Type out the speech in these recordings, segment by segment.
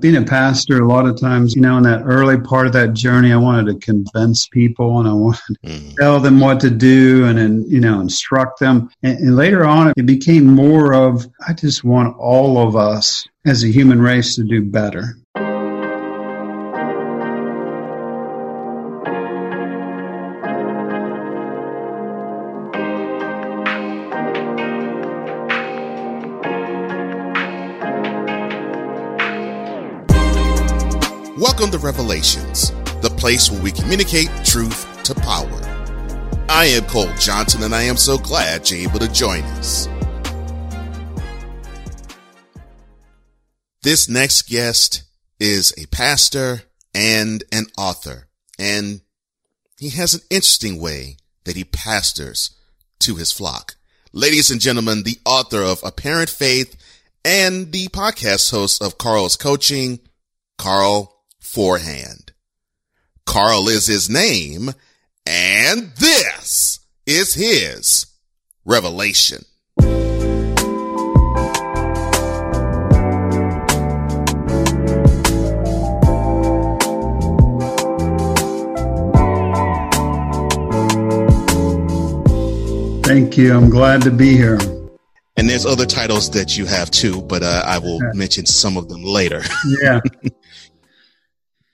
being a pastor, a lot of times, you know, in that early part of that journey, I wanted to convince people and I wanted mm-hmm. to tell them what to do and then, you know, instruct them. And, and later on, it became more of, I just want all of us as a human race to do better. Revelations, the place where we communicate truth to power. I am Cole Johnson, and I am so glad you're able to join us. This next guest is a pastor and an author, and he has an interesting way that he pastors to his flock. Ladies and gentlemen, the author of Apparent Faith and the podcast host of Carl's Coaching, Carl Forehand. Carl is his name, and this is his revelation. Thank you. I'm glad to be here. And there's other titles that you have too, but uh, I will mention some of them later. Yeah.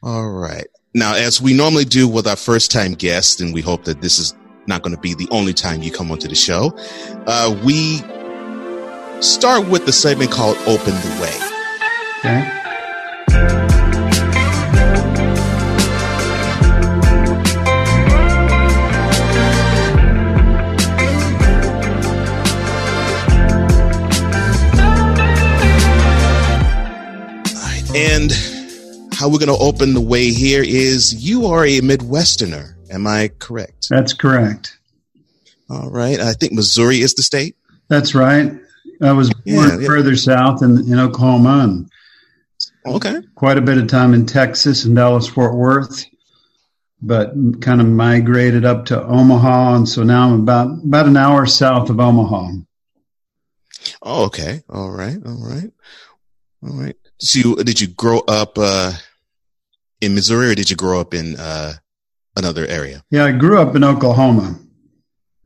All right. Now, as we normally do with our first time guests, and we hope that this is not going to be the only time you come onto the show, uh, we start with the segment called Open the Way. Okay. How we're going to open the way here is you are a Midwesterner. Am I correct? That's correct. All right. I think Missouri is the state. That's right. I was born yeah, yeah. further south in, in Oklahoma and okay. quite a bit of time in Texas and Dallas Fort Worth, but kind of migrated up to Omaha. And so now I'm about, about an hour south of Omaha. Oh, okay. All right. All right. All right. So you, did you grow up uh, in Missouri or did you grow up in uh, another area? Yeah, I grew up in Oklahoma.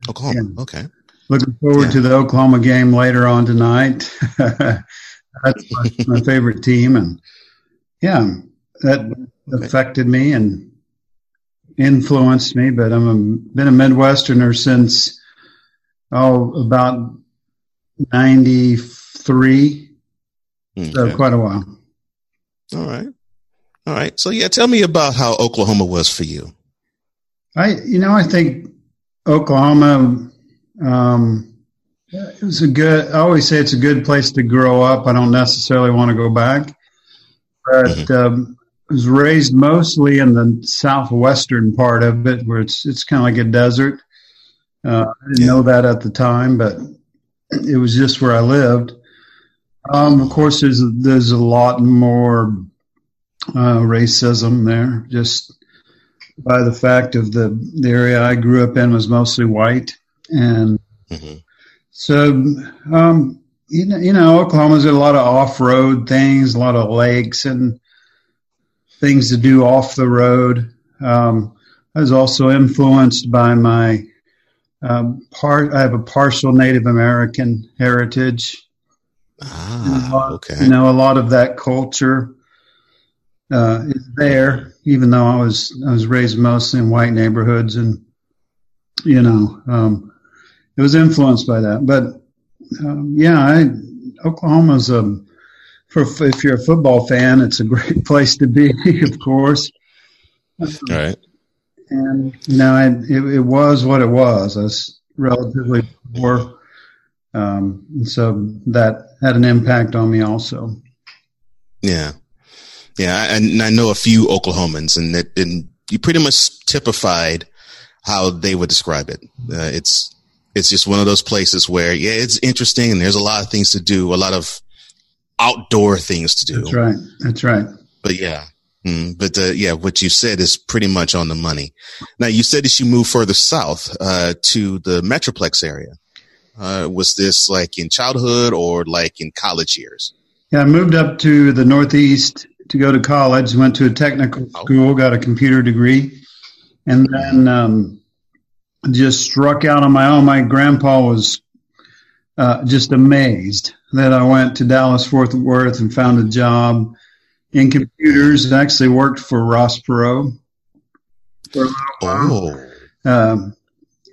Oklahoma. Yeah. Okay. Looking forward yeah. to the Oklahoma game later on tonight. That's my, my, favorite team, and yeah, that affected me and influenced me. But I'm a, been a Midwesterner since oh about ninety three Okay. So quite a while. All right. All right. So yeah, tell me about how Oklahoma was for you. I, you know, I think Oklahoma, um, it was a good, I always say it's a good place to grow up. I don't necessarily want to go back, but, mm-hmm. um, I was raised mostly in the southwestern part of it where it's, it's kind of like a desert. Uh, I didn't yeah. know that at the time, but it was just where I lived. Um, of course, there's there's a lot more uh, racism there, just by the fact of the the area I grew up in was mostly white, and mm-hmm. so um, you know, you know, Oklahoma's got a lot of off road things, a lot of lakes and things to do off the road. Um, I was also influenced by my um, part. I have a partial Native American heritage. Ah, lot, okay. You know, a lot of that culture uh, is there, even though I was I was raised mostly in white neighborhoods, and you know, um, it was influenced by that. But um, yeah, I, Oklahoma's a for if you're a football fan, it's a great place to be, of course. Right. And you know, I, it, it was what it was. I was relatively poor um, and so that had an impact on me also. Yeah. Yeah. And I know a few Oklahomans and that, and you pretty much typified how they would describe it. Uh, it's, it's just one of those places where, yeah, it's interesting and there's a lot of things to do, a lot of outdoor things to do. That's right. That's right. But yeah. Mm, but uh, yeah, what you said is pretty much on the money. Now you said that you moved further south uh, to the Metroplex area. Uh, was this like in childhood or like in college years? Yeah, I moved up to the Northeast to go to college. Went to a technical Oh. school, got a computer degree, and then um, just struck out on my own. My grandpa was uh, just amazed that I went to Dallas Fort Worth and found a job in computers. I actually worked for Ross Perot for a little while. Oh, Um,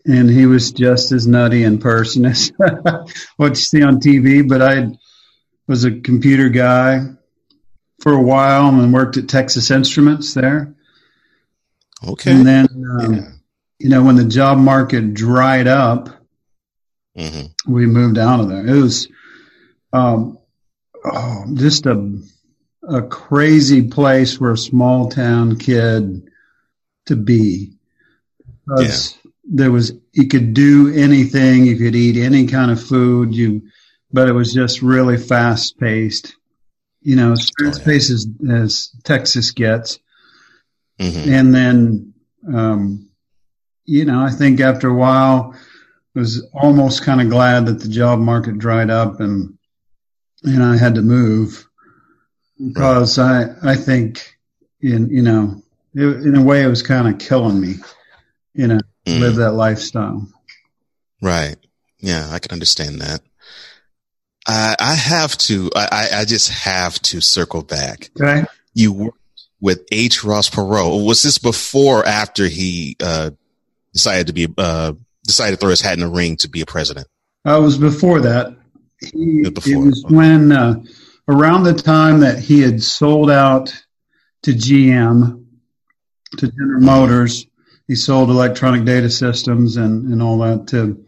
and he was just as nutty in person as what you see on TV. But I was a computer guy for a while and worked at Texas Instruments there. okay. And then, um, Yeah. you know, when the job market dried up, hmm we moved out of there. It was um, oh, just a a crazy place for a small town kid to be. Because There was you could do anything, you could eat any kind of food, you, but it was just really fast paced. You know, as Oh, yeah. fast as, as Texas gets. hmm And then, um, you know, I think after a while, I was almost kind of glad that the job market dried up and and I had to move because I I think in you know it, in a way it was kind of killing me, you know, Mm-hmm. live that lifestyle. Right. Yeah, I can understand that. I I have to. I I- just have to circle back. Okay, You worked with H. Ross Perot. Was this before or after he uh, decided to be uh, decided to throw his hat in the ring to be a president? I was before that. He, Yeah, before. It was when uh, around the time that he had sold out to GM, to General Motors. He sold electronic data systems and, and all that to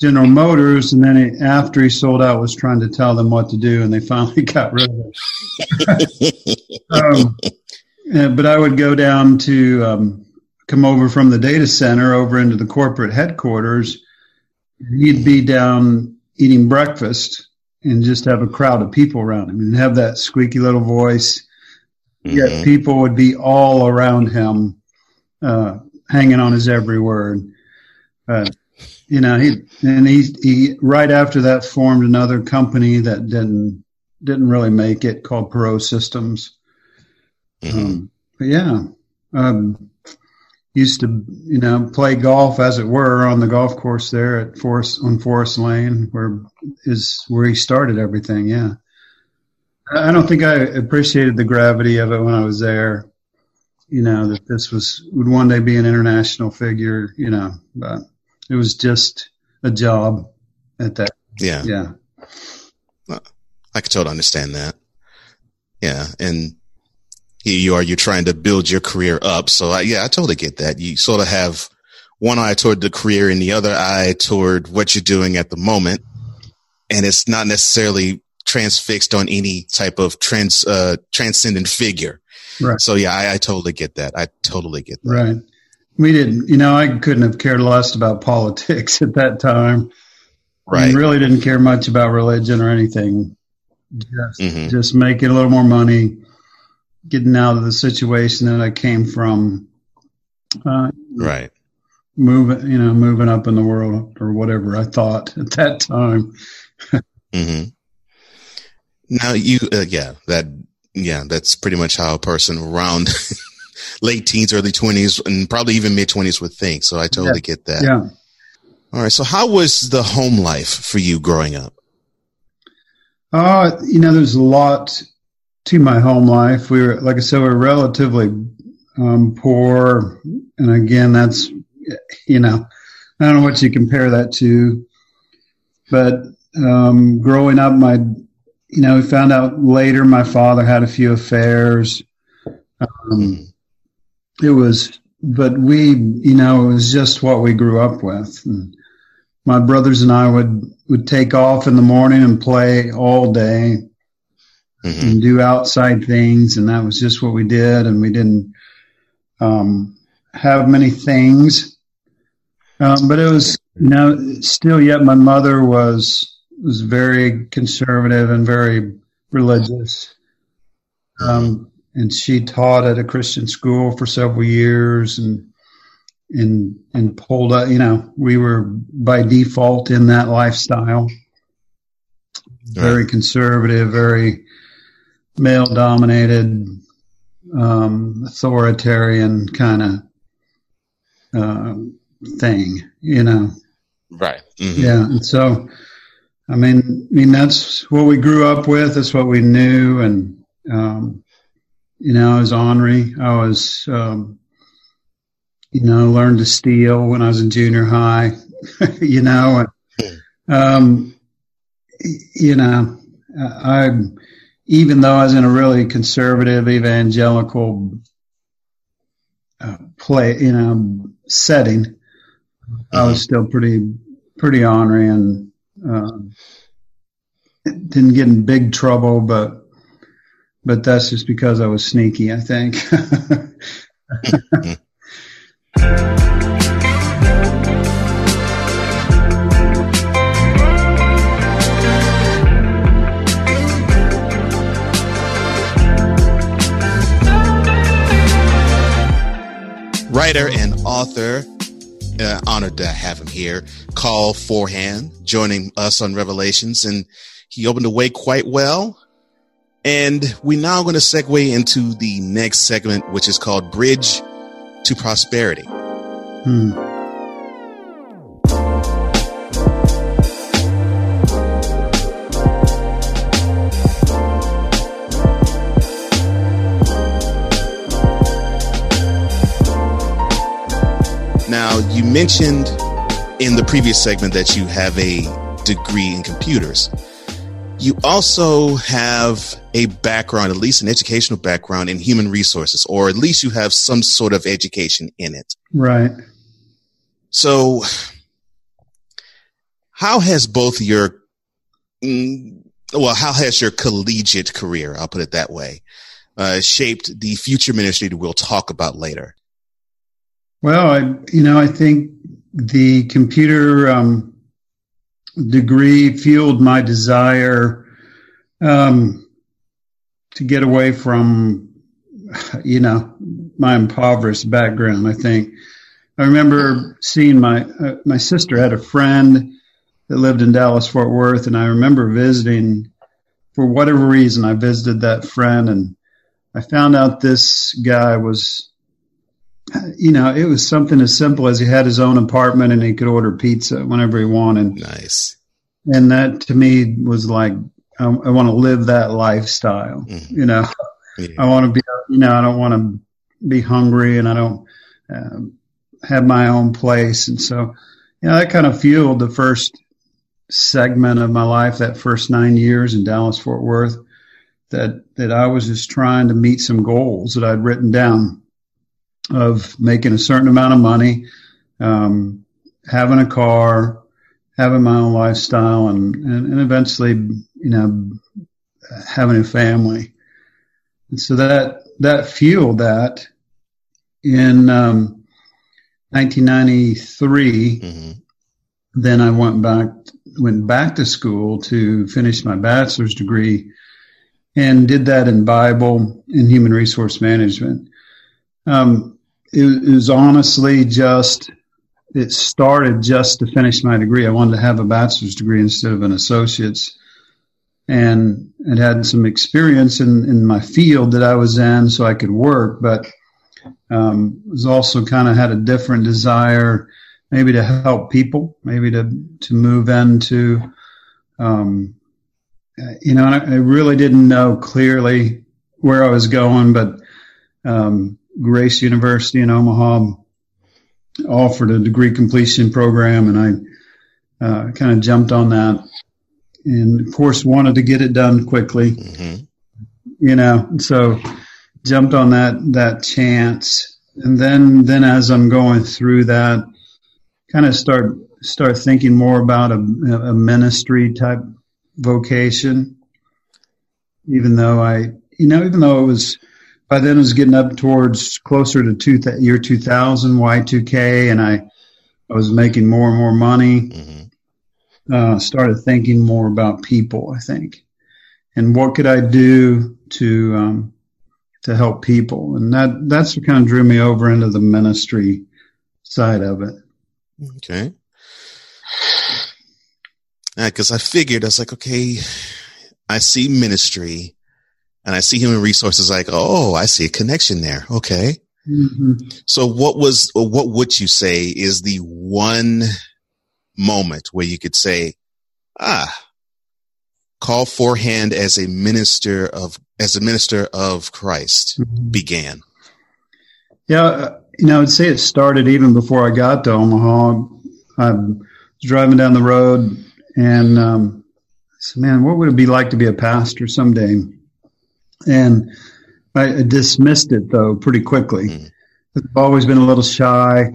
General Motors, and then he, after he sold out, was trying to tell them what to do, and they finally got rid of it. um, but I would go down to um, come over from the data center over into the corporate headquarters. He'd be down eating breakfast and just have a crowd of people around him and have that squeaky little voice. Yet Mhm. people would be all around him, uh, hanging on his every word. Uh, you know, he and he he right after that formed another company that didn't didn't really make it called Perot Systems. Mhm. Um, but yeah, um, used to you know play golf as it were on the golf course there at Forest on Forest Lane, where is where he started everything. Yeah, I I don't think I appreciated the gravity of it when I was there. You know that this was would one day be an international figure. You know, but it was just a job at that. Yeah, Yeah, I can totally understand that. Yeah, and here you are, you're trying to build your career up. So I, yeah, I totally get that. You sort of have one eye toward the career and the other eye toward what you're doing at the moment. And it's not necessarily transfixed on any type of trans, uh, transcendent figure. Right. So yeah, I, I totally get that. I totally get that. right. We didn't. You know, I couldn't have cared less about politics at that time. Right. And really didn't care much about religion or anything. Just, Mhm. just making a little more money, getting out of the situation that I came from, uh, Right. moving, you know, moving up in the world or whatever I thought at that time. hmm Now you, uh, yeah, that, yeah, that's pretty much how a person around late teens, early twenties, and probably even mid twenties would think. So I totally get that. Yeah. All right. So how was the home life for you growing up? Uh, you know, there's a lot to my home life. We were, like I said, we are relatively um, poor. And again, that's, you know, I don't know what you compare that to. But um, growing up, my, you know, we found out later my father had a few affairs. Um, it was, but we, you know, it was just what we grew up with. And my brothers and I would, would take off in the morning and play all day hmm and do outside things. And that was just what we did. And we didn't, um, have many things. Um, but it was, you know, still yet my mother was, was very conservative and very religious. Um, and she taught at a Christian school for several years and, and, and pulled up, you know, we were by default in that lifestyle. Very conservative, very, male dominated, um, authoritarian kind of uh, thing, you know. Right. Mm-hmm. Yeah. And so, I mean, I mean, that's what we grew up with. That's what we knew. And, um, you know, I was ornery. I was, um, you know, learned to steal when I was in junior high, you know, and, um, you know, I, even though I was in a really conservative evangelical uh, play, you know, setting, mm-hmm. I was still pretty, pretty ornery and, uh, didn't get in big trouble, but, but that's just because I was sneaky, I think. writer and author. Uh, honored to have him here. Carl Forehand joining us on Revelations, and he opened the way quite well. And we're now going to segue into the next segment, which is called Bridge to Prosperity. Hmm. Now, you mentioned in the previous segment that you have a degree in computers. You also have a background, at least an educational background in human resources, or at least you have some sort of education in it. Right. So, how has both your, mm, well, how has your collegiate career, I'll put it that way, uh, shaped the future ministry that we'll talk about later? Well, I, you know, I think the computer um, degree fueled my desire um, to get away from, you know, my impoverished background. I think I remember seeing my uh, my sister had a friend that lived in Dallas Fort Worth, and I remember visiting. For whatever reason, I visited that friend, and I found out this guy was you know, it was something as simple as he had his own apartment and he could order pizza whenever he wanted. Nice. And that to me was like, I, I want to live that lifestyle. Mm-hmm. You know, yeah. I want to be, you know, I don't want to be hungry and I don't um, have my own place. And so, you know, that kind of fueled the first segment of my life, that first nine years in Dallas, Fort Worth, that, that I was just trying to meet some goals that I'd written down of making a certain amount of money, um, having a car, having my own lifestyle, and, and, and eventually, you know, having a family. And so that that fueled that. In um, 1993, mm-hmm. then I went back went back to school to finish my bachelor's degree, and did that in Bible and human resource management. Um, it, was honestly just it started just to finish my degree. I wanted to have a bachelor's degree instead of an associate's, and and had some experience in in my field that I was in, so I could work. But um, was also kind of had a different desire, maybe to help people, maybe to to move into, um, you know, I, I really didn't know clearly where I was going, but um, Grace University in Omaha offered a degree completion program, and I uh, kind of jumped on that. And of course, wanted to get it done quickly. Mm-hmm. You know, so jumped on that that chance, and then then as I'm going through that, kind of start start thinking more about a, a ministry type vocation. Even though I, you know, even though it was by then it was getting up towards closer to two th- year 2000 y2k and i i was making more and more money. Mm-hmm. uh, started thinking more about people i think. And what could i do to um, to help people? And that that's what kind of drew me over into the ministry side of it. Okay. Because i figured i was like okay i see ministry and I see human resources like, oh, I see a connection there. Okay. Mm-hmm. So what was, what would you say is the one moment where you could say, ah, Carl Forehand as a minister of, as a minister of Christ mm-hmm. began? Yeah. Uh, you know, I'd say it started even before I got to Omaha. I was driving down the road and, um, I said, man, what would it be like to be a pastor someday? And I dismissed it though pretty quickly. Mm. I've always been a little shy.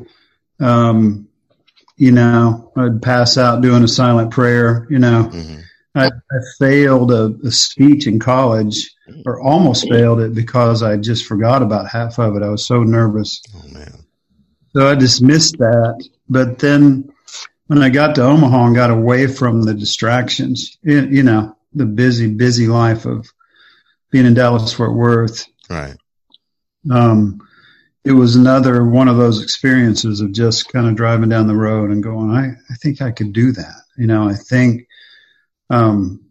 Um, you know, I'd pass out doing a silent prayer. You know, mm-hmm. I, I, failed a, a, speech in college, or almost failed it because I just forgot about half of it. I was so nervous. Oh man! So I dismissed that. But then, when I got to Omaha and got away from the distractions, you know, the busy, busy life of being in Dallas Fort Worth. Right. Um, it was another one of those experiences of just kind of driving down the road and going, I, I think I could do that. You know, I think, um,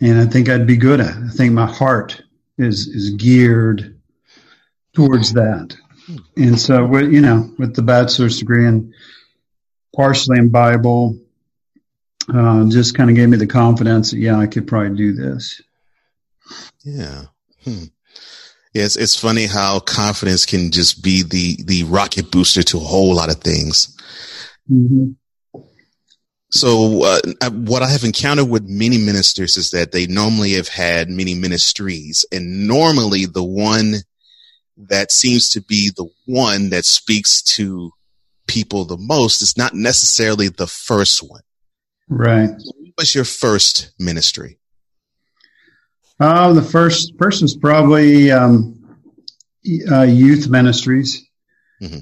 and I think I'd be good at it. I think my heart is, is geared towards that. And so, with, you know, with the bachelor's degree and partially in Bible, uh, just kind of gave me the confidence that, yeah, I could probably do this. Yeah. Hmm. Yes, it's funny how confidence can just be the the rocket booster to a whole lot of things. Mm-hmm. So, uh, what I have encountered with many ministers is that they normally have had many ministries, and normally the one that seems to be the one that speaks to people the most is not necessarily the first one. Right. What was your first ministry? Oh, the first was probably um, uh, youth ministries, mm-hmm.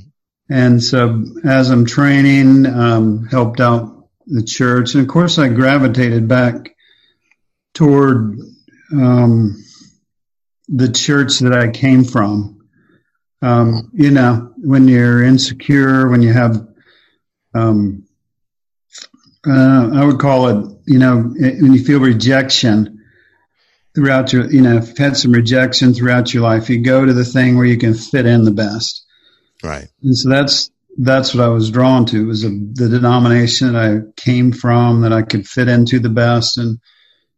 and so as I'm training, um, helped out the church, and of course I gravitated back toward um, the church that I came from. Um, you know, when you're insecure, when you have, um, uh, I would call it, you know, when you feel rejection throughout your, you know, if you've had some rejection throughout your life, you go to the thing where you can fit in the best. Right. And so that's, that's what I was drawn to It was a, the denomination that I came from that I could fit into the best and,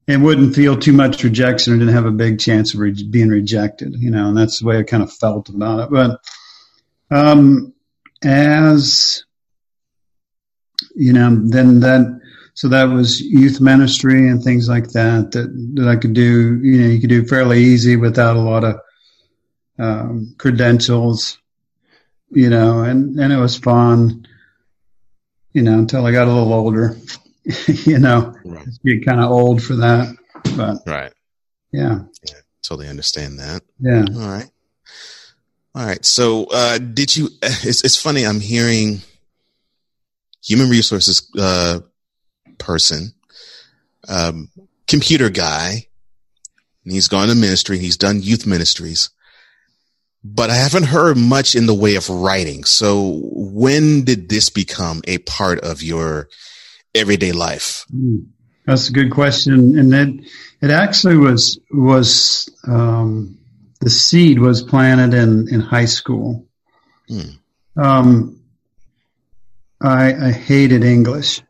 and wouldn't feel too much rejection or didn't have a big chance of re- being rejected, you know, and that's the way I kind of felt about it. But, um, as, you know, then that, so that was youth ministry and things like that that, that I could do. You know, you could do fairly easy without a lot of um, credentials. You know, and and it was fun. You know, until I got a little older. you know, right. get kind of old for that. But right, yeah. yeah, totally understand that. Yeah. All right. All right. So, uh, did you? It's it's funny. I'm hearing human resources uh, person, um, computer guy. And he's gone to ministry. He's done youth ministries, but I haven't heard much in the way of writing. So when did this become a part of your everyday life? Hmm. That's a good question. And it, it actually was, was, um, the seed was planted in, in high school. Hmm. Um, I, I hated English.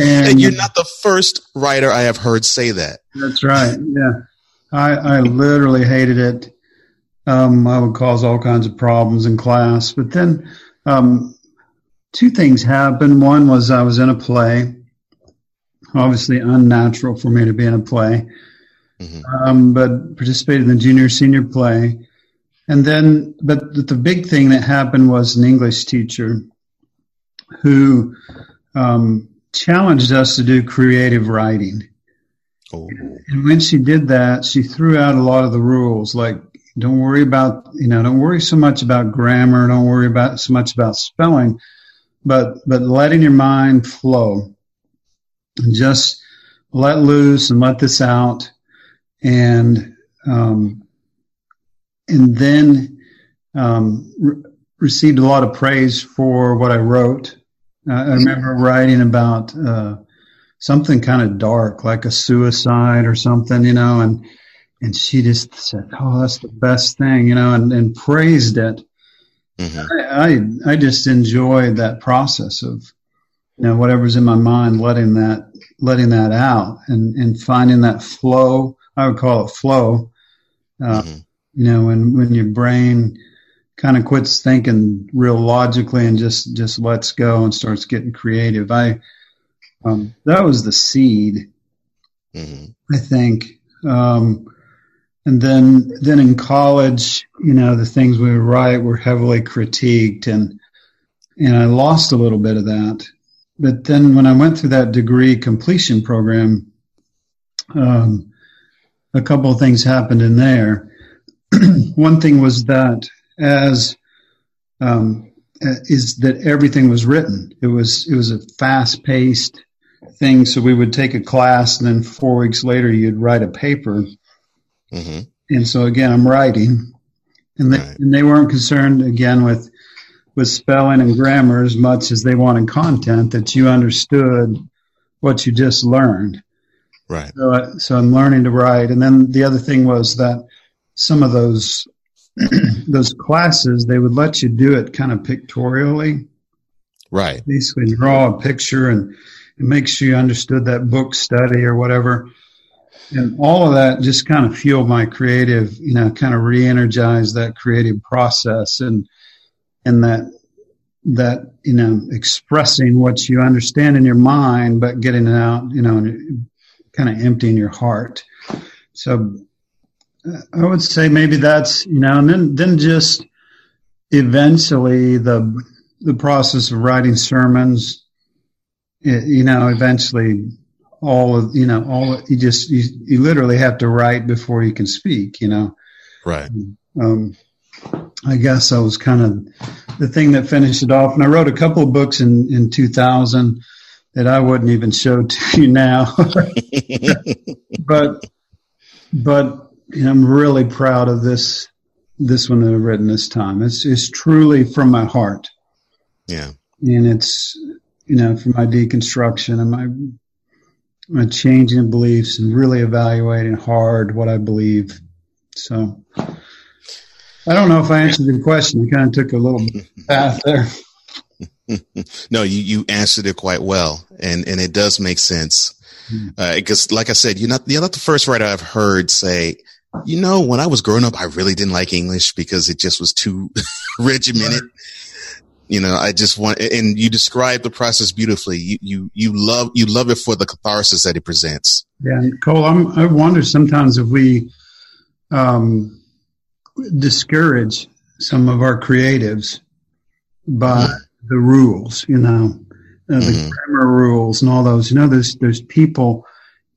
And, and, you're not the first writer I have heard say that. That's right. Yeah. I, I literally hated it. Um, I would cause all kinds of problems in class. But then um, two things happened. One was I was in a play, obviously unnatural for me to be in a play, mm-hmm. um, but participated in the junior senior play. And then, but the big thing that happened was an English teacher who um, challenged us to do creative writing. Oh. And when she did that, she threw out a lot of the rules, like don't worry about, you know, don't worry so much about grammar, don't worry about so much about spelling, but but letting your mind flow and just let loose and let this out, and um, and then um, re- received a lot of praise for what I wrote I remember writing about uh, something kind of dark, like a suicide or something, you know, and and she just said, "Oh, that's the best thing," you know, and, and praised it. Mm-hmm. I, I I just enjoyed that process of you know whatever's in my mind, letting that letting that out, and and finding that flow. I would call it flow. Uh, mm-hmm. You know, when when your brain kind of quits thinking real logically and just just lets go and starts getting creative. I um, that was the seed, mm-hmm. I think. Um, and then then in college, you know, the things we would write were heavily critiqued, and and I lost a little bit of that. But then when I went through that degree completion program, um, a couple of things happened in there. One thing was that as um, is that everything was written. It was it was a fast paced thing. So we would take a class, and then four weeks later, you'd write a paper. Mm-hmm. And so again, I'm writing, and they, right. and they weren't concerned again with with spelling and grammar as much as they wanted content that you understood what you just learned. Right. So, so I'm learning to write, and then the other thing was that some of those those classes they would let you do it kind of pictorially. Right. Basically, draw a picture and, and make sure you understood that book study or whatever and all of that just kind of fueled my creative, you know, kind of re-energized that creative process and and that that you know expressing what you understand in your mind, but getting it out, you know, and kind of emptying your heart. So I would say maybe that's you know, and then then just eventually the the process of writing sermons, it, you know, eventually all of you know all you just you, you literally have to write before you can speak you know? Right. Um, i guess that was kind of the thing that finished it off and i wrote a couple of books in in 2000 that i wouldn't even show to you now. But but i'm really proud of this this one that i've written this time it's it's truly from my heart yeah and it's you know from my deconstruction and my uh, changing beliefs and really evaluating hard what I believe. So I don't know if I answered your question. I kind of took a little path there. no, you, you answered it quite well. And, and it does make sense. Because, hmm. uh, like I said, you're not, you're not the first writer I've heard say, you know, when I was growing up, I really didn't like English because it just was too regimented. You know, I just want, and you describe the process beautifully. You, you, you love, you love it for the catharsis that it presents. Yeah. Cole, I'm, i wonder sometimes if we, um, discourage some of our creatives by mm-hmm. the rules, you know, uh, the mm-hmm. grammar rules and all those. You know, there's, there's people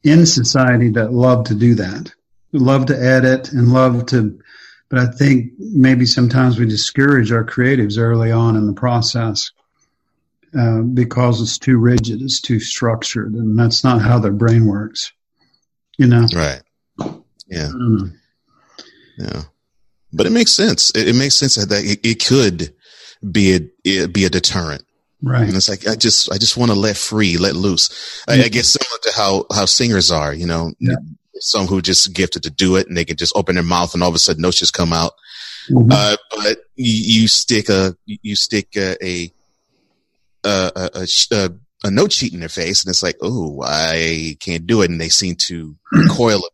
in society that love to do that, love to edit and love to but I think maybe sometimes we discourage our creatives early on in the process uh, because it's too rigid, it's too structured, and that's not how their brain works. You know, right? Yeah, yeah. But it makes sense. It, it makes sense that it, it could be a it be a deterrent. Right. And it's like I just I just want to let free, let loose. I, I guess similar to how how singers are, you know. Yeah some who just gifted to do it and they can just open their mouth and all of a sudden notes just come out. Mm-hmm. Uh, but you, you, stick a, you stick a, a, a, a, a, note sheet in their face and it's like, oh, I can't do it. And they seem to recoil it.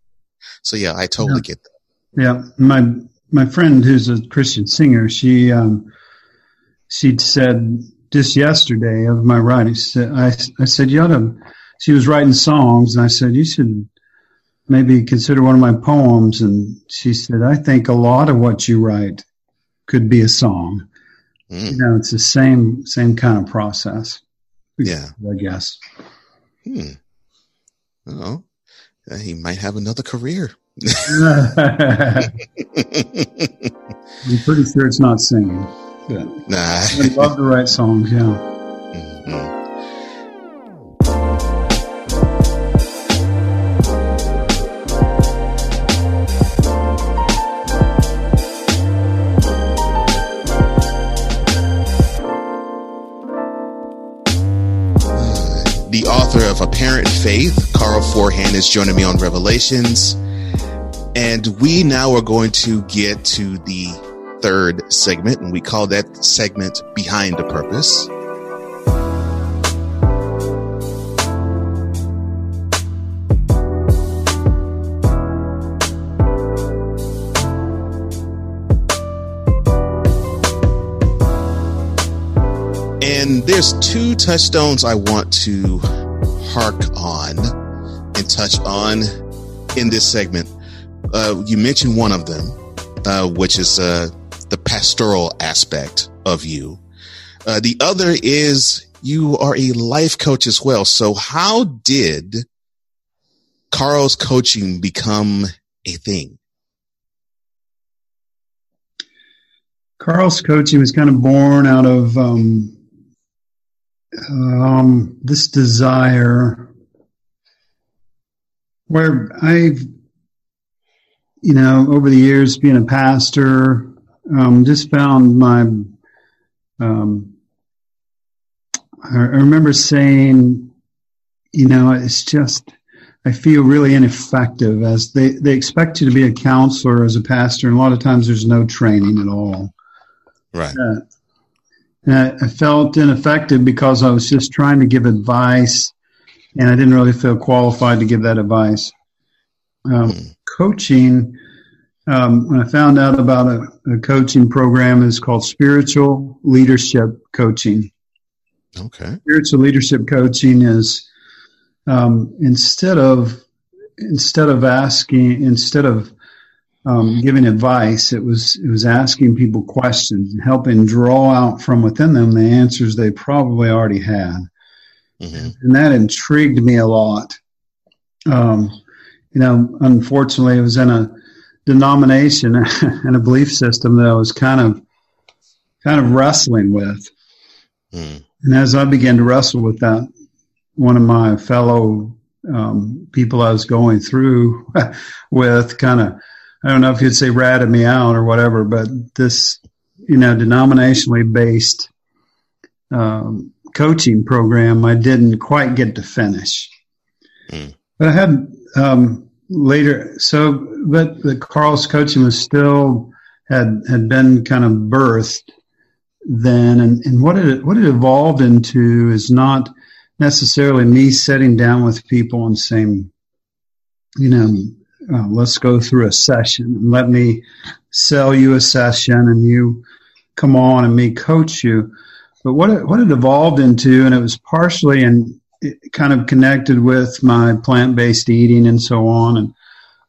So yeah, I totally yeah. get that. Yeah. My, my friend who's a Christian singer, she, um, she said just yesterday of my writing, I, I said, you ought to, she was writing songs and I said, you should maybe consider one of my poems. And she said, I think a lot of what you write could be a song. Mm. You know, it's the same, same kind of process. Yeah. I guess. Hmm. Oh, he might have another career. I'm pretty sure it's not singing. Nah. I love to write songs, yeah. Mm-hmm. Of Apparent Faith. Carl Forehand is joining me on Revelations. And we now are going to get to the third segment, and we call that segment Behind the Purpose. And there's two touchstones I want to hark on and touch on in this segment. Uh, you mentioned one of them, uh, which is uh, the pastoral aspect of you. Uh, the other is you are a life coach as well. So how did Carl's coaching become a thing? Carl's coaching was kind of born out of um, um, this desire where I've, you know, over the years being a pastor, um, just found my, um, I remember saying, you know, it's just, I feel really ineffective as they, they expect you to be a counselor as a pastor. And a lot of times there's no training at all. Right. Uh, and I, felt ineffective because I was just trying to give advice and I didn't really feel qualified to give that advice. Um, mm. Coaching, um, when I found out about a, a coaching program, is called Spiritual Leadership Coaching. Okay. Spiritual leadership coaching is um, instead of instead of asking instead of um, giving advice. It was it was asking people questions and helping draw out from within them the answers they probably already had, mm-hmm. and that intrigued me a lot. Um, you know, unfortunately, it was in a denomination and a belief system that I was kind of kind of wrestling with. Mm. And as I began to wrestle with that, one of my fellow um, people I was going through with kind of I don't know if you'd say ratted me out or whatever, but this, you know, denominationally based um, coaching program, I didn't quite get to finish. Mm. But I had um, later, so but the Carl's coaching was still had had been kind of birthed then, and, and what it what it evolved into is not necessarily me sitting down with people and saying, you know, uh, let's go through a session and let me sell you a session and you come on and me coach you. But what it, what it evolved into, and it was partially and kind of connected with my plant based eating and so on. And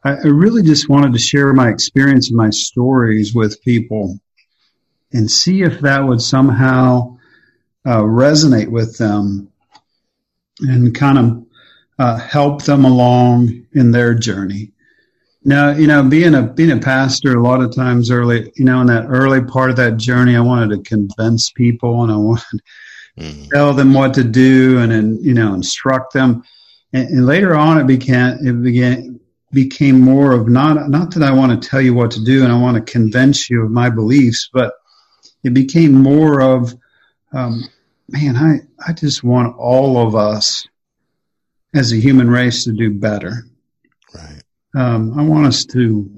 I, I really just wanted to share my experience and my stories with people and see if that would somehow uh, resonate with them and kind of uh, help them along in their journey. Now, you know, being a being a pastor, a lot of times early, you know, in that early part of that journey, I wanted to convince people and I wanted mm-hmm. to tell them what to do and then you know instruct them. And, and, later on, it began it began became more of not not that I want to tell you what to do and I want to convince you of my beliefs, but it became more of, um, man, I I just want all of us as a human race to do better. Um, I want us to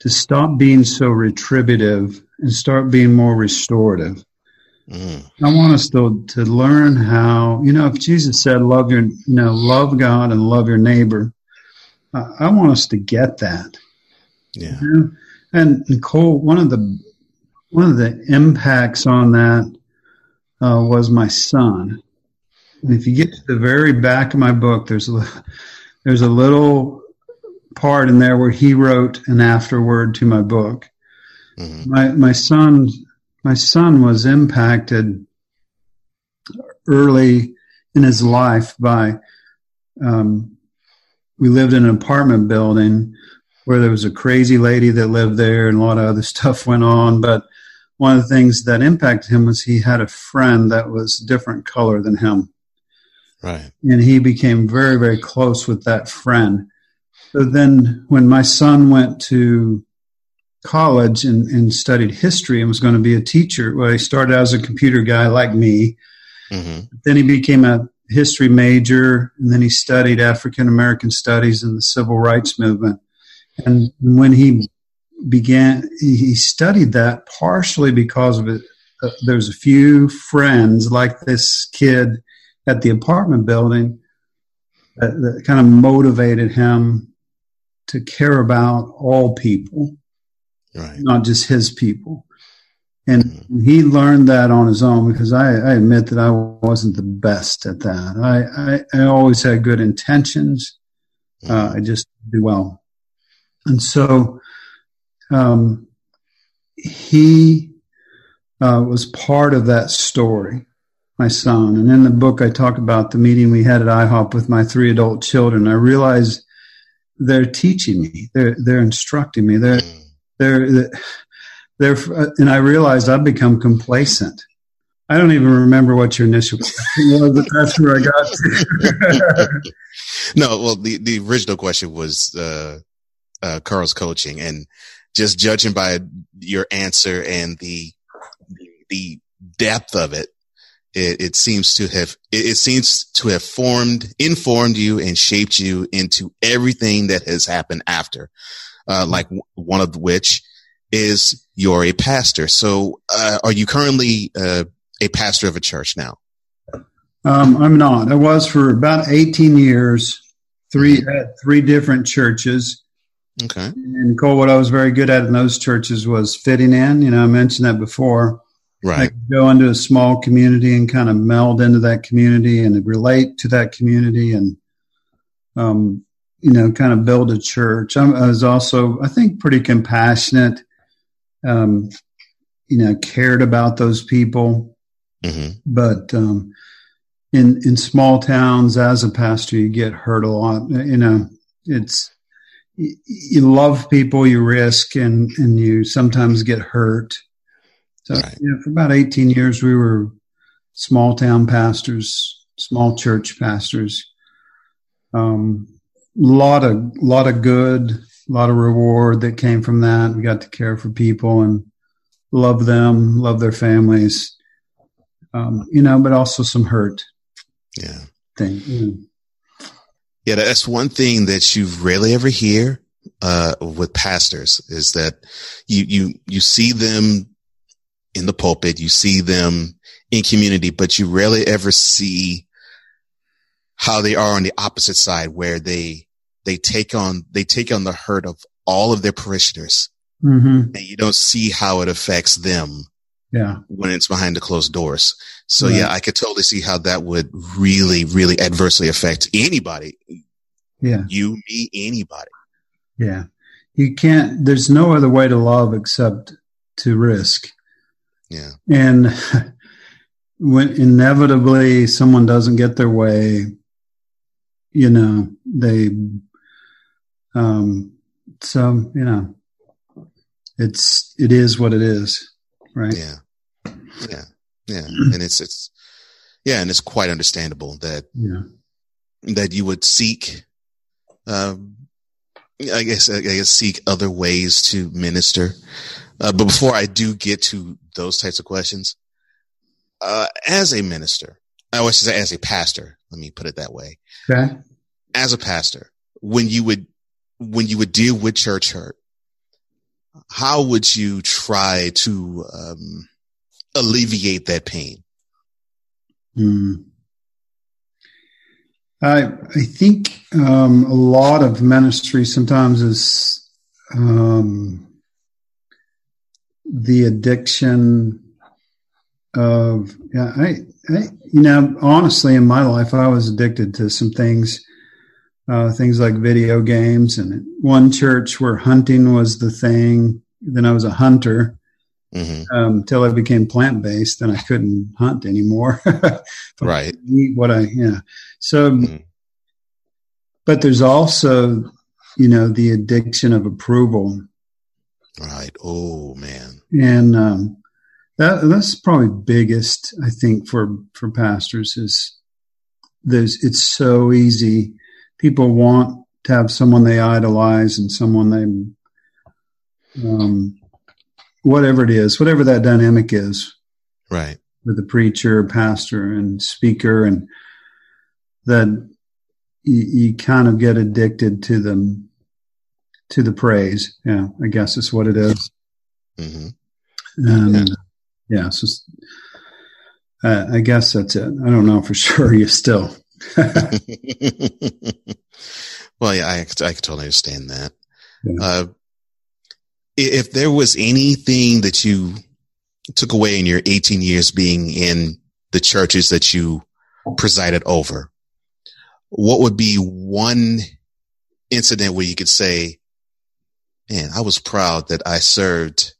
to stop being so retributive and start being more restorative. Mm. I want us to to learn how you know if Jesus said love your you know love God and love your neighbor, uh, I want us to get that. Yeah. You know? And Cole, one of the one of the impacts on that uh, was my son. And if you get to the very back of my book, there's a there's a little part in there where he wrote an afterword to my book. Mm-hmm. My my son my son was impacted early in his life by um, we lived in an apartment building where there was a crazy lady that lived there and a lot of other stuff went on but one of the things that impacted him was he had a friend that was different color than him right and he became very very close with that friend so then, when my son went to college and, and studied history and was going to be a teacher, well, he started out as a computer guy like me. Mm-hmm. Then he became a history major, and then he studied African American studies and the civil rights movement. And when he began, he studied that partially because of it. Uh, there's a few friends like this kid at the apartment building that, that kind of motivated him to care about all people, right. not just his people. And mm-hmm. he learned that on his own because I, I, admit that I wasn't the best at that. I, I, I always had good intentions. Uh, mm-hmm. I just do well. And so um, he uh, was part of that story, my son. And in the book, I talk about the meeting we had at IHOP with my three adult children. I realized they're teaching me, they're, they're instructing me, they're, mm. they're, they're, and I realized I've become complacent. I don't even remember what your initial question was, but that's where I got to. no, well, the, the original question was uh, uh, Carl's coaching, and just judging by your answer and the the depth of it, it, it seems to have it, it, seems to have formed, informed you, and shaped you into everything that has happened after. Uh, like w- one of which is you're a pastor. So, uh, are you currently uh, a pastor of a church now? Um, I'm not. I was for about 18 years. Three mm-hmm. three different churches. Okay. And Cole, what I was very good at in those churches was fitting in. You know, I mentioned that before. Right. go into a small community and kind of meld into that community and relate to that community and, um, you know, kind of build a church. I was also, I think, pretty compassionate. Um, you know, cared about those people. Mm-hmm. But um, in in small towns, as a pastor, you get hurt a lot. You know, it's you love people, you risk, and and you sometimes get hurt. So right. yeah, for about eighteen years, we were small town pastors, small church pastors. Um, lot of lot of good, a lot of reward that came from that. We got to care for people and love them, love their families. Um, you know, but also some hurt. Yeah. Thing. Mm. Yeah, that's one thing that you rarely ever hear uh, with pastors is that you you you see them in the pulpit, you see them in community, but you rarely ever see how they are on the opposite side, where they they take on they take on the hurt of all of their parishioners, mm-hmm. and you don't see how it affects them. Yeah, when it's behind the closed doors. So right. yeah, I could totally see how that would really, really adversely affect anybody. Yeah. You, me, anybody. Yeah. You can't, there's no other way to love except to risk. Yeah. And when inevitably someone doesn't get their way, you know, they, um, so, you know, it's, it is what it is. Right. Yeah. Yeah. Yeah, and it's it's yeah, and it's quite understandable that yeah. that you would seek, um, I guess I guess seek other ways to minister. Uh, but before I do get to those types of questions, uh, as a minister, I wish to say as a pastor, let me put it that way. Okay. As a pastor, when you would when you would deal with church hurt, how would you try to um, alleviate that pain? Mm. I I think um, a lot of ministry sometimes is um, the addiction of yeah I, I, you know honestly in my life I was addicted to some things uh, things like video games and one church where hunting was the thing then I was a hunter Mm-hmm. Um, until I became plant based, then I couldn't hunt anymore. right. Eat what I yeah. So, mm-hmm. but there's also, you know, the addiction of approval. Right. Oh man. And um, that that's probably biggest I think for for pastors is there's it's so easy. People want to have someone they idolize and someone they um, whatever it is, whatever that dynamic is. Right. With the preacher, pastor, and speaker, and that you, you kind of get addicted to them to the praise. Yeah, I guess is what it is. Mm-hmm. And yeah, yeah so uh, I guess that's it. I don't know for sure. You still. well, yeah, I, I can totally understand that. Yeah. Uh, if there was anything that you took away in your 18 years being in the churches that you presided over, what would be one incident where you could say, man, I was proud that I served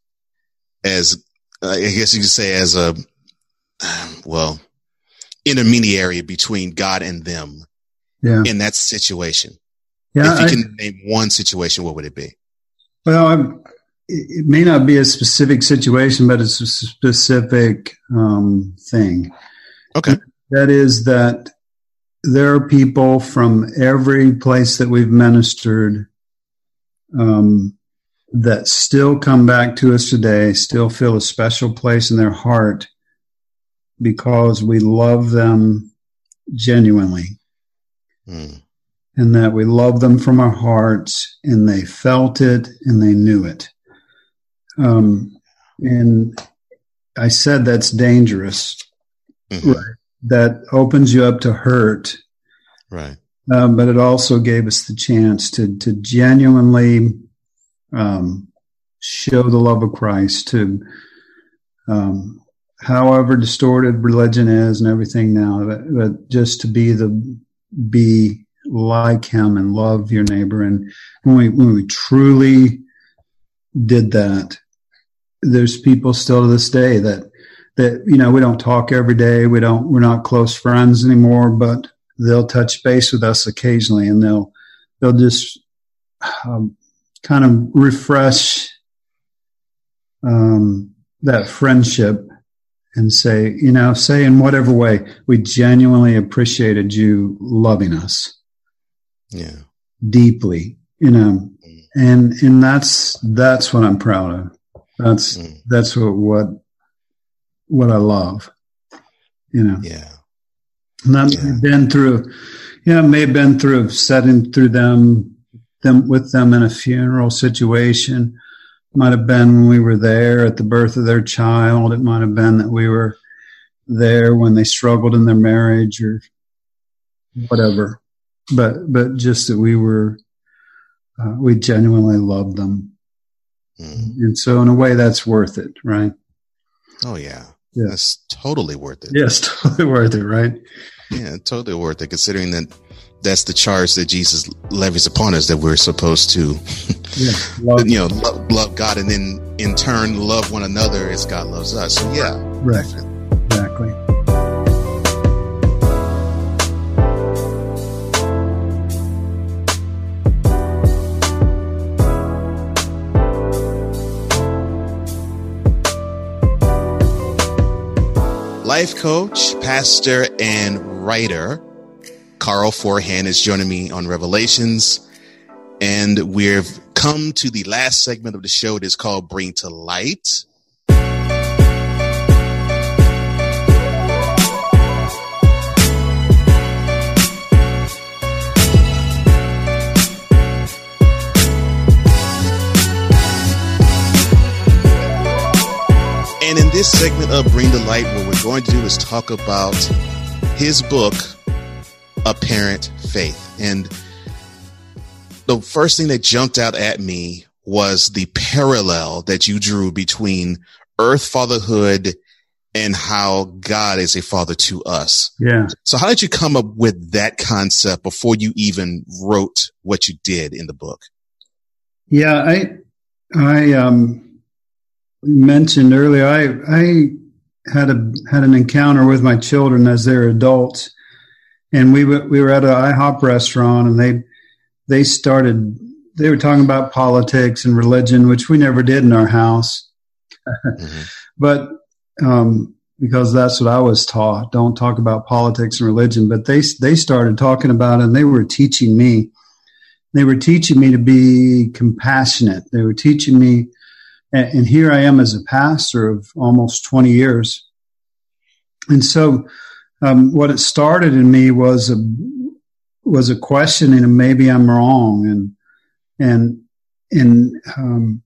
as, I guess you could say as a, well, intermediary between God and them yeah. in that situation. Yeah, if you I, can name one situation, what would it be? Well, I'm, it may not be a specific situation, but it's a specific um, thing. Okay. That is that there are people from every place that we've ministered um, that still come back to us today, still feel a special place in their heart because we love them genuinely. Mm. And that we love them from our hearts and they felt it and they knew it. Um, and I said that's dangerous. Mm-hmm. Right. That opens you up to hurt. Right. Um, but it also gave us the chance to to genuinely um, show the love of Christ to um, however distorted religion is and everything now, but, but, just to be the be like Him and love your neighbor. And when we when we truly did that, there's people still to this day that that you know we don't talk every day we don't we're not close friends anymore but they'll touch base with us occasionally and they'll they'll just um, kind of refresh um, that friendship and say you know say in whatever way we genuinely appreciated you loving us yeah deeply you know mm. and and that's that's what i'm proud of that's mm. that's what what what I love. You know. Yeah. And I've yeah. been through yeah, may have been through setting through them them with them in a funeral situation. Might have been when we were there at the birth of their child. It might have been that we were there when they struggled in their marriage or whatever. But but just that we were uh, we genuinely loved them Mm. And so, in a way, that's worth it, right? Oh, yeah. yeah. That's totally worth it. Yes, totally worth it, right? Yeah, totally worth it, considering that that's the charge that Jesus levies upon us that we're supposed to, yeah, love. you know, love, love, God and then in turn love one another as God loves us. So, yeah. Right. Exactly. life coach, pastor, and writer, Carl Forehand is joining me on Revelations. And we've come to the last segment of the show. It is called Bring to Light. And in this segment of Bring the Light, what we're going to do is talk about his book, Apparent Faith. And the first thing that jumped out at me was the parallel that you drew between earth fatherhood and how God is a father to us. Yeah. So how did you come up with that concept before you even wrote what you did in the book? Yeah, I, I, um, mentioned earlier, I I had a had an encounter with my children as they're adults, and we were we were at an IHOP restaurant, and they they started they were talking about politics and religion, which we never did in our house, mm-hmm. but um, because that's what I was taught. Don't talk about politics and religion. But they they started talking about it, and they were teaching me. They were teaching me to be compassionate. They were teaching me and, here I am as a pastor of almost 20 years. And so um, what it started in me was a was a questioning of maybe I'm wrong, and and and um,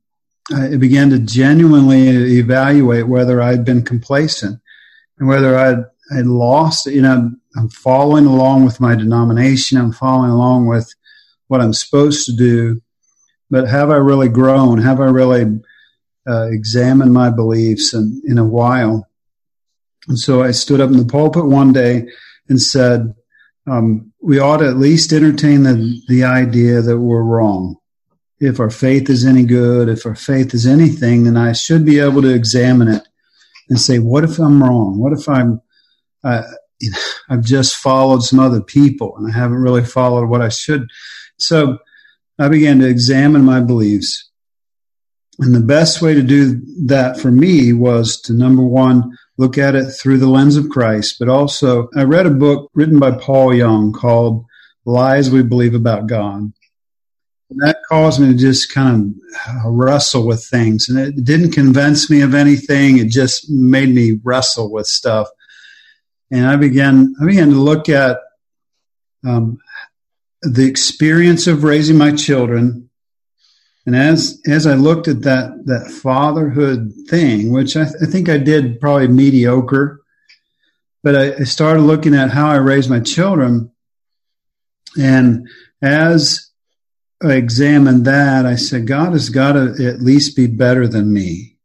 I began to genuinely evaluate whether I'd been complacent and whether I'd, I'd lost. You know, I'm following along with my denomination. I'm following along with what I'm supposed to do, but have I really grown? Have I really uh, examined my beliefs in, in a while? And so I stood up in the pulpit one day and said, um, we ought to at least entertain the, the idea that we're wrong. If our faith is any good, if our faith is anything, then I should be able to examine it and say, what if I'm wrong? What if I'm, uh, I've just followed some other people and I haven't really followed what I should. So I began to examine my beliefs. And the best way to do that for me was to number one, look at it through the lens of Christ, but also I read a book written by Paul Young called Lies We Believe About God. And that caused me to just kind of wrestle with things. And it didn't convince me of anything. It just made me wrestle with stuff. And I began, I began to look at um, the experience of raising my children and as as I looked at that that fatherhood thing, which I, th- I think I did probably mediocre, but I, I started looking at how I raised my children, and as I examined that, I said, God has got to at least be better than me.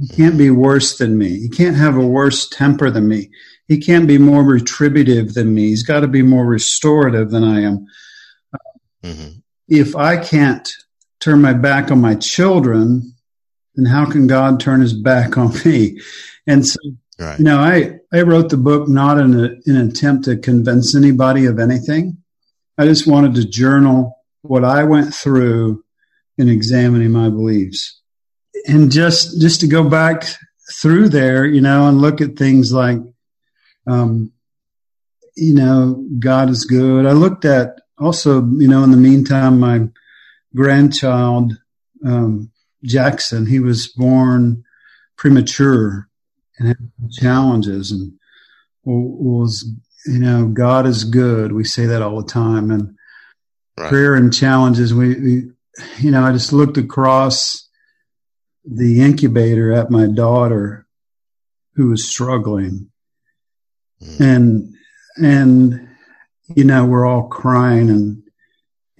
He can't be worse than me. He can't have a worse temper than me. He can't be more retributive than me. He's got to be more restorative than I am. Mm-hmm. If I can't turn my back on my children, then how can God turn his back on me? And so, right. you know, I, I wrote the book not in, a, in an attempt to convince anybody of anything. I just wanted to journal what I went through in examining my beliefs. And just, just to go back through there, you know, and look at things like, um, you know, God is good. I looked at also, you know, in the meantime, my grandchild, um, Jackson, he was born premature and had challenges and was, you know, God is good. We say that all the time. And right. prayer and challenges, we, we, you know, I just looked across the incubator at my daughter who was struggling. Mm. And, and, you know, we're all crying and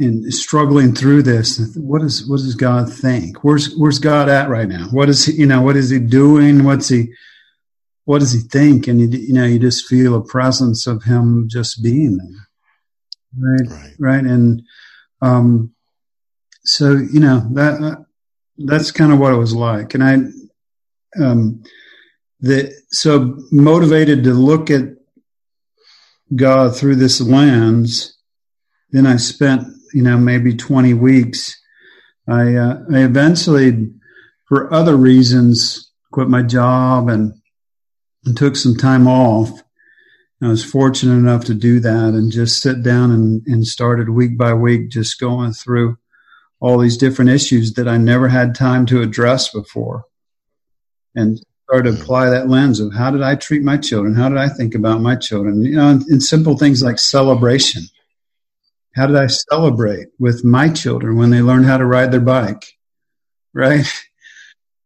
and struggling through this. What is what does God think? Where's where's God at right now? What is he, you know? What is he doing? What's he? What does he think? And you, you know, you just feel a presence of him just being there, right? Right. right? And um, so you know that that's kind of what it was like. And I um, the so motivated to look at God through this lens. Then I spent you know, maybe 20 weeks. I, uh, I eventually, for other reasons, quit my job and, and took some time off. I was fortunate enough to do that and just sit down and, and started week by week, just going through all these different issues that I never had time to address before. And started to apply that lens of how did I treat my children? How did I think about my children? You know, in simple things like celebration. How did I celebrate with my children when they learned how to ride their bike? Right?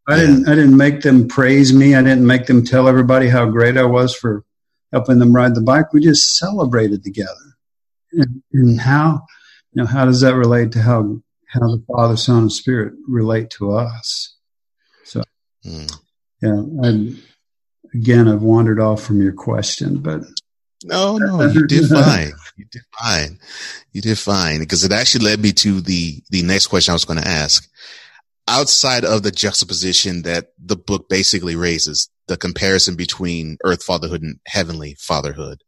I didn't I didn't make them praise me. I didn't make them tell everybody how great I was for helping them ride the bike. We just celebrated together. And, and how you know how does that relate to how how the Father, Son, and Spirit relate to us? So mm. yeah, I again I've wandered off from your question, but no, no, you did fine. You did fine. You did fine because it actually led me to the the next question I was going to ask. Outside of the juxtaposition that the book basically raises, the comparison between earth fatherhood and heavenly fatherhood,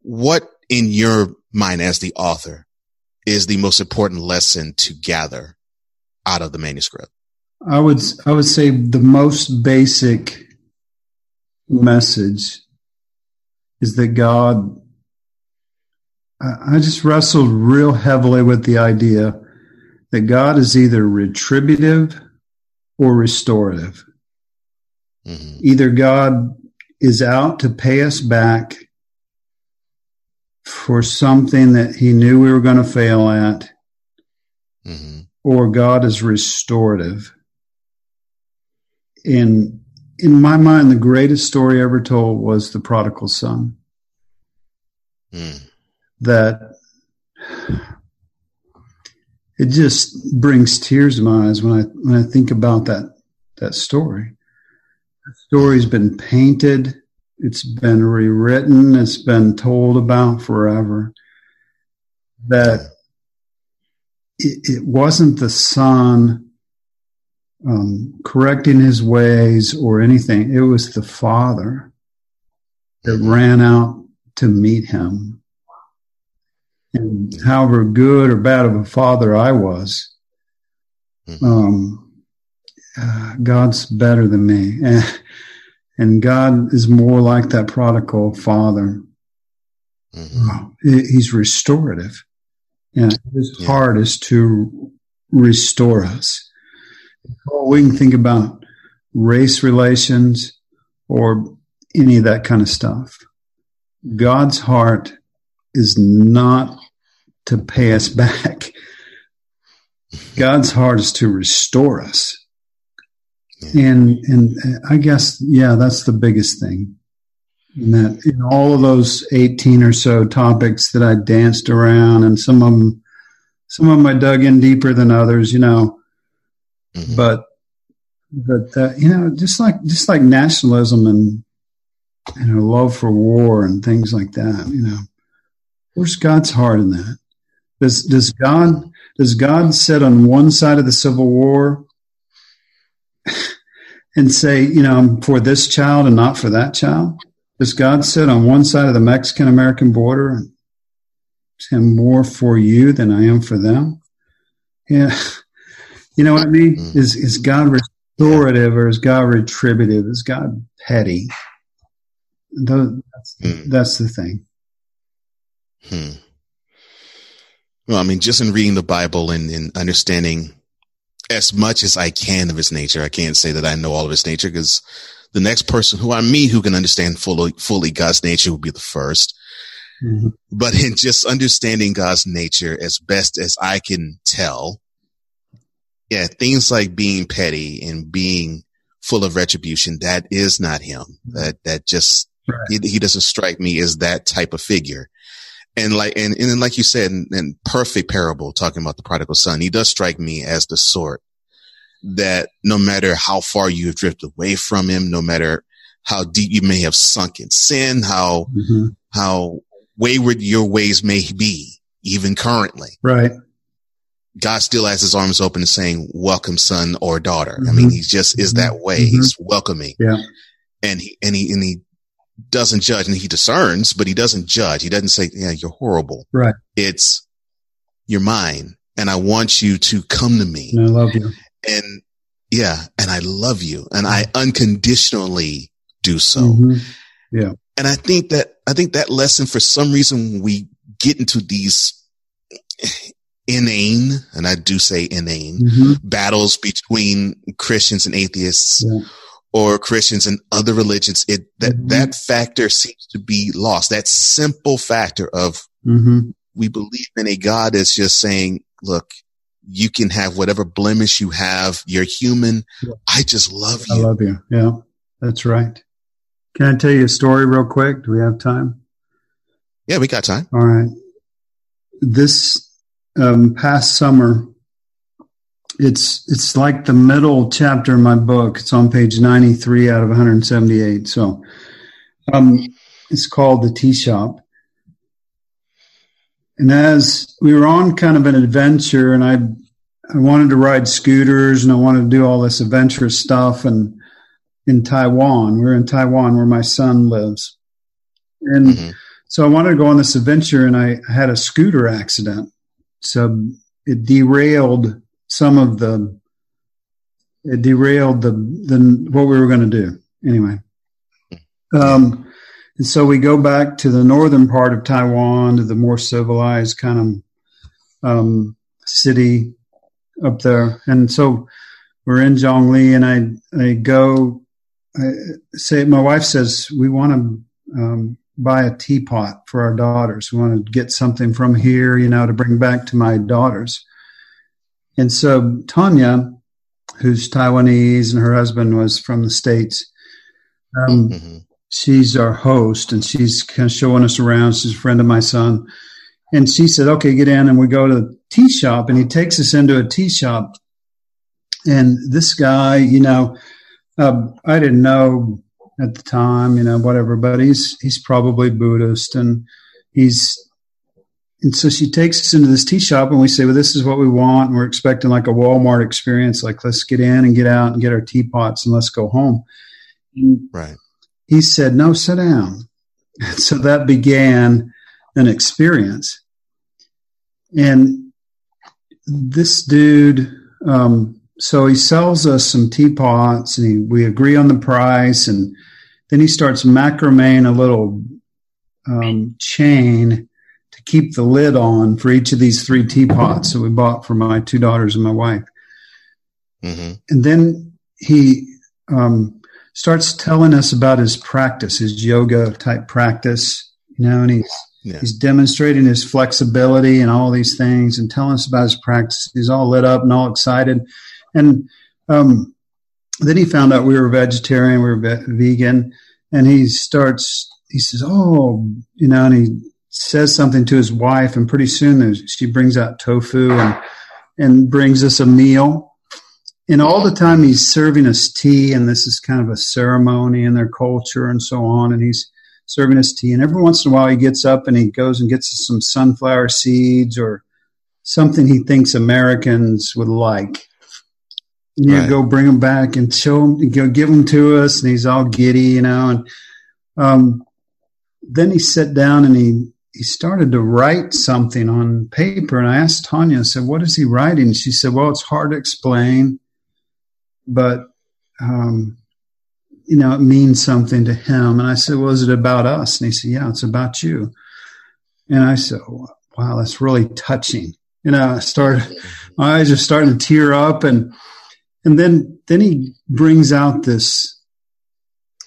what in your mind as the author is the most important lesson to gather out of the manuscript? I would I would say the most basic message is that God, I just wrestled real heavily with the idea that God is either retributive or restorative. Mm-hmm. Either God is out to pay us back for something that he knew we were going to fail at, mm-hmm. or God is restorative. In in my mind, the greatest story ever told was the prodigal son. Mm. That it just brings tears to my eyes when I when I think about that that story. The story's been painted, it's been rewritten, it's been told about forever. That it, it wasn't the son um, correcting his ways or anything. It was the father that ran out to meet him and however good or bad of a father I was, mm-hmm. um, uh, God's better than me. And, and, God is more like that prodigal father. Mm-hmm. he's restorative. And his yeah. heart is to restore us. We can think about race relations or any of that kind of stuff. God's heart is not to pay us back. God's heart is to restore us. Yeah. And and I guess yeah, that's the biggest thing. And that in all of those eighteen or so topics that I danced around, and some of them, some of them I dug in deeper than others, you know. Mm-hmm. But but uh, you know, just like just like nationalism and you know love for war and things like that, you know, where's God's heart in that? Does does God does God sit on one side of the Civil War and say, you know, I'm for this child and not for that child? Does God sit on one side of the Mexican American border and say, I'm more for you than I am for them? Yeah. You know what I mean? Mm. Is is God restorative or is God retributive? Is God petty? That's, mm. that's the thing. Hmm. Well, I mean, just in reading the Bible and, and understanding as much as I can of its nature, I can't say that I know all of its nature because the next person who I meet who can understand fully, fully God's nature will be the 1st mm-hmm. But in just understanding God's nature as best as I can tell, yeah, things like being petty and being full of retribution, that is not him. That, that just, right. he, he doesn't strike me as that type of figure and like and and then like you said in, in, perfect parable talking about the prodigal son he does strike me as the sort that no matter how far you have drifted away from him no matter how deep you may have sunk in sin how mm-hmm. how wayward your ways may be even currently. Right. God still has his arms open and saying welcome son or daughter. Mm-hmm. i mean he just is that way. Mm-hmm. he's welcoming. Yeah. And he and he and he doesn't judge and he discerns, but he doesn't judge. He doesn't say, yeah, you're horrible. Right. It's you're mine and I want you to come to me. And I love you. And yeah. And I love you and I unconditionally do so. Mm-hmm. Yeah. And I think that, I think that lesson for some reason we get into these inane, and I do say inane mm-hmm. battles between Christians and atheists. Yeah or Christians and other religions, it that mm-hmm. that factor seems to be lost. That simple factor of mm-hmm. we believe in a God that's just saying, "Look, you can have whatever blemish you have. You're human. Yeah. I just love you. I love you. Yeah, that's right. Can I tell you a story real quick? Do we have time? Yeah, we got time. All right. This um, past summer, it's it's like the middle chapter in my book. It's on page 93 out of 178. So um, it's called The Tea Shop. And as we were on kind of an adventure, and I I wanted to ride scooters and I wanted to do all this adventurous stuff, and in Taiwan, we're in Taiwan where my son lives, and mm-hmm. so I wanted to go on this adventure, and I had a scooter accident, so it derailed some of the it derailed the the what we were going to do anyway. Um, and so we go back to the northern part of Taiwan to the more civilized kind of um, city up there, and so we're in Zhongli, and I I go I say, my wife says we want to um, buy a teapot for our daughters. We want to get something from here, you know, to bring back to my daughters. And so Tanya, who's Taiwanese and her husband was from the States, um, mm-hmm. she's our host and she's kind of showing us around. She's a friend of my son. And she said, okay, get in. And we go to the tea shop and he takes us into a tea shop. And this guy, you know, uh, I didn't know at the time, you know, whatever, but he's, he's probably Buddhist and he's, and so she takes us into this tea shop and we say, well, this is what we want. And we're expecting like a Walmart experience. Like, let's get in and get out and get our teapots and let's go home. And right. He said, no, sit down. so that began an experience. And this dude, um, so he sells us some teapots and he, we agree on the price. And then he starts macrameing a little um, chain keep the lid on for each of these three teapots that we bought for my two daughters and my wife. Mm-hmm. And then he um, starts telling us about his practice, his yoga type practice, you know, and he's yeah. he's demonstrating his flexibility and all these things and telling us about his practice. He's all lit up and all excited. And um, then he found out we were vegetarian, we were ve- vegan, and he starts. He says, "Oh, you know," and he says something to his wife, and pretty soon she brings out tofu and and brings us a meal. And all the time he's serving us tea, and this is kind of a ceremony in their culture and so on. And he's serving us tea, and every once in a while he gets up and he goes and gets us some sunflower seeds or something he thinks Americans would like. And you right. go bring them back and show him, go give them to us, and he's all giddy, you know. And um, then he sat down and he he started to write something on paper. And I asked Tanya, I said, what is he writing? She said, well, it's hard to explain, but, um, you know, it means something to him. And I said, well, is it about us? And he said, yeah, it's about you. And I said, wow, that's really touching. You know, I started, my eyes are starting to tear up and, and then, then he brings out this,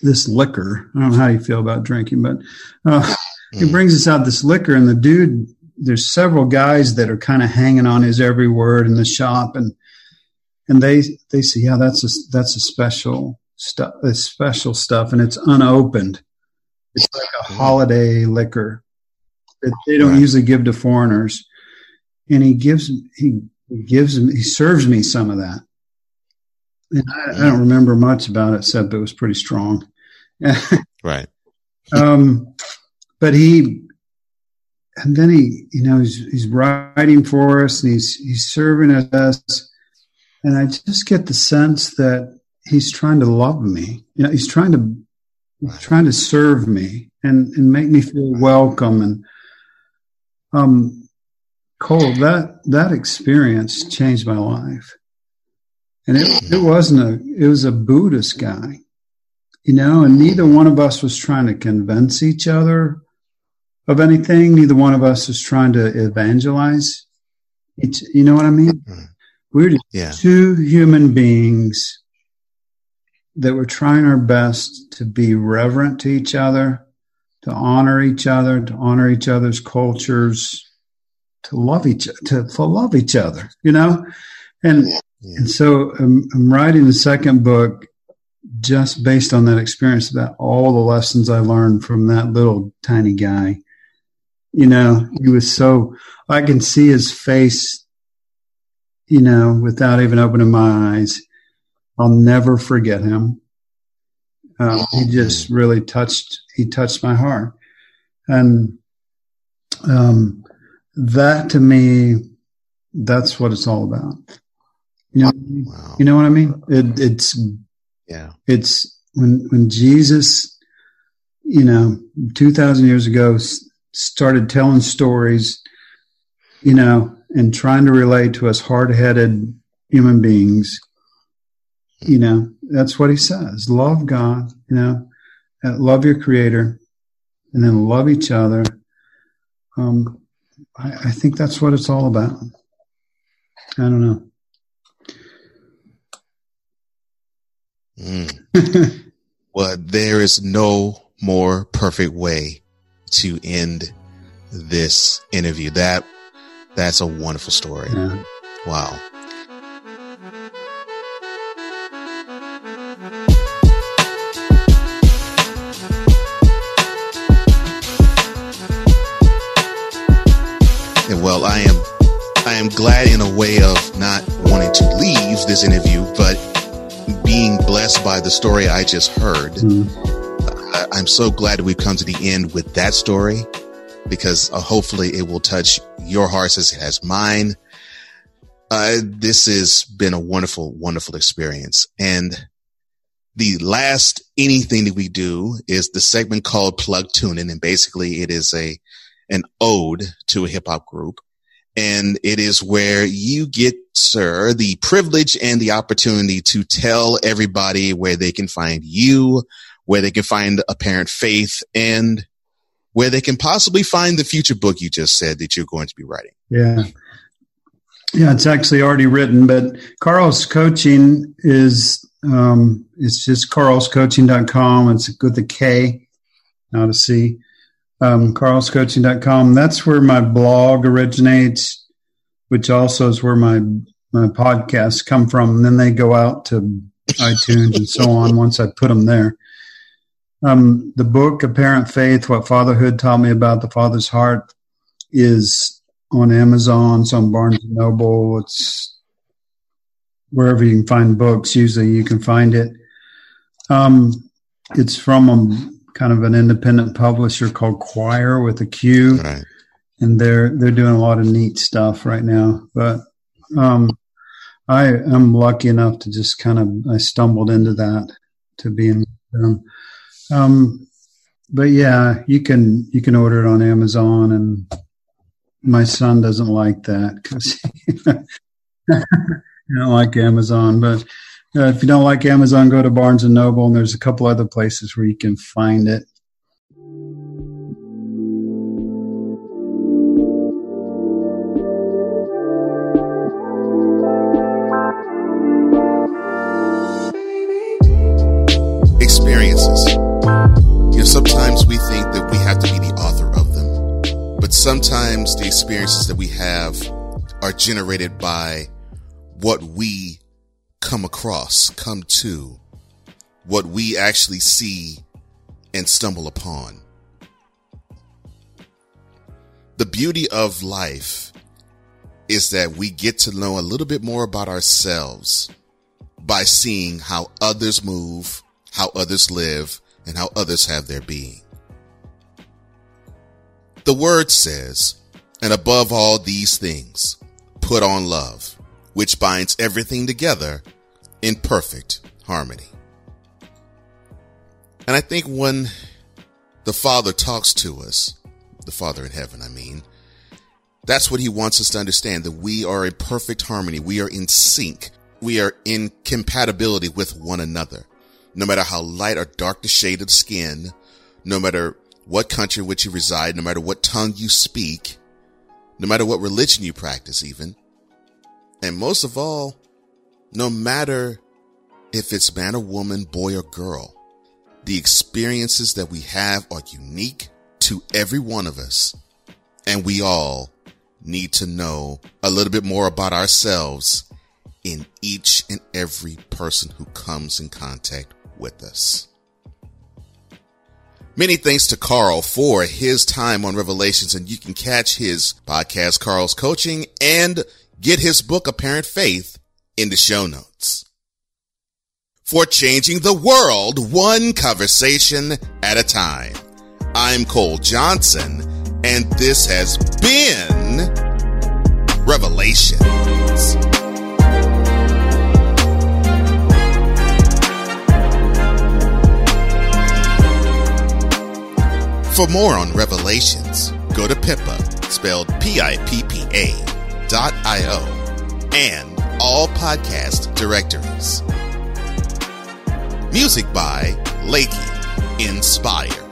this liquor. I don't know how you feel about drinking, but, uh, he mm. brings us out this liquor, and the dude, there's several guys that are kind of hanging on his every word in the shop, and and they they say, yeah, that's a that's a special stuff, a special stuff, and it's unopened. It's like a mm. holiday liquor that they don't right. usually give to foreigners. And he gives he gives him he serves me some of that. And I, I don't remember much about it except it was pretty strong. right. um, but he and then he you know he's he's writing for us and he's he's serving us. And i just get the sense that he's trying to love me. You know he's trying to he's trying to serve me and and make me feel welcome. And um cole that that experience changed my life. And it, it wasn't a it was a buddhist guy you know and neither one of us was trying to convince each other of anything. Neither one of us is trying to evangelize. It's, you know what I mean? Mm-hmm. We're just yeah. two human beings that were trying our best to be reverent to each other, to honor each other, to honor each other's cultures, to love each to, to love each other, you know? And yeah. and so I'm, I'm writing the second book just based on that experience about all the lessons I learned from that little tiny guy you know, he was so, I can see his face, you know, without even opening my eyes. I'll never forget him. Um, he just really touched, he touched my heart. And, um, that to me, that's what it's all about. You know, wow. you know what I mean? It, it's, yeah, it's when, when Jesus, you know, 2000 years ago started telling stories, you know, and trying to relate to us hard headed human beings, you know, that's what he says. Love God, you know, uh, love your creator, and then love each other. Um, I, I think that's what it's all about. I don't know. Mm. Well, there is no more perfect way to end this interview. That that's a wonderful story. Yeah. Wow. And well, I am I am glad in a way of not wanting to leave this interview, but being blessed by the story I just heard. Mm. I'm so glad we've come to the end with that story because uh, hopefully it will touch your hearts as it has mine. Uh, this has been a wonderful, wonderful experience. And the last anything that we do is the segment called plug tuning. And basically it is a, an ode to a hip hop group. And it is where you get, sir, the privilege and the opportunity to tell everybody where they can find you, where they can find apparent faith and where they can possibly find the future book you just said that you're going to be writing. Yeah. Yeah, it's actually already written, but Carl's coaching is um, it's just carlscoaching.com. It's with a K, not a C. Um, carlscoaching.com. That's where my blog originates, which also is where my my podcasts come from. And then they go out to iTunes and so on once I put them there. Um, the book, Apparent Faith, What Fatherhood Taught Me About the Father's Heart, is on Amazon, it's on Barnes and Noble, it's wherever you can find books. Usually, you can find it. Um, it's from a kind of an independent publisher called Quoir with a Q, Right. and they're they're doing a lot of neat stuff right now. But um, I am lucky enough to just kind of I stumbled into that to be in them. Um, but yeah, you can you can order it on Amazon, and my son doesn't like that because he don't like Amazon. But uh, if you don't like Amazon, go to Barnes and Noble, and there's a couple other places where you can find it. Sometimes the experiences that we have are generated by what we come across, come to, what we actually see and stumble upon. The beauty of life is that we get to know a little bit more about ourselves by seeing how others move, how others live, and how others have their being. The word says, and above all these things, put on love, which binds everything together in perfect harmony. And I think when the Father talks to us, the Father in heaven, I mean, that's what he wants us to understand that we are in perfect harmony. We are in sync. We are in compatibility with one another. No matter how light or dark the shade of skin, no matter what country in which you reside, no matter what tongue you speak, no matter what religion you practice even, and most of all, no matter if it's man or woman, boy or girl, the experiences that we have are unique to every one of us. And we all need to know a little bit more about ourselves in each and every person who comes in contact with us. Many thanks to Carl for his time on Revelations, and you can catch his podcast, Carl's Coaching, and get his book, Apparent Faith, in the show notes. For changing the world one conversation at a time, I'm Cole Johnson, and this has been Revelations. For more on Revelations, go to Pippa, spelled P-I-P-P-A dot I-O, and all podcast directories. Music by Lakey Inspire.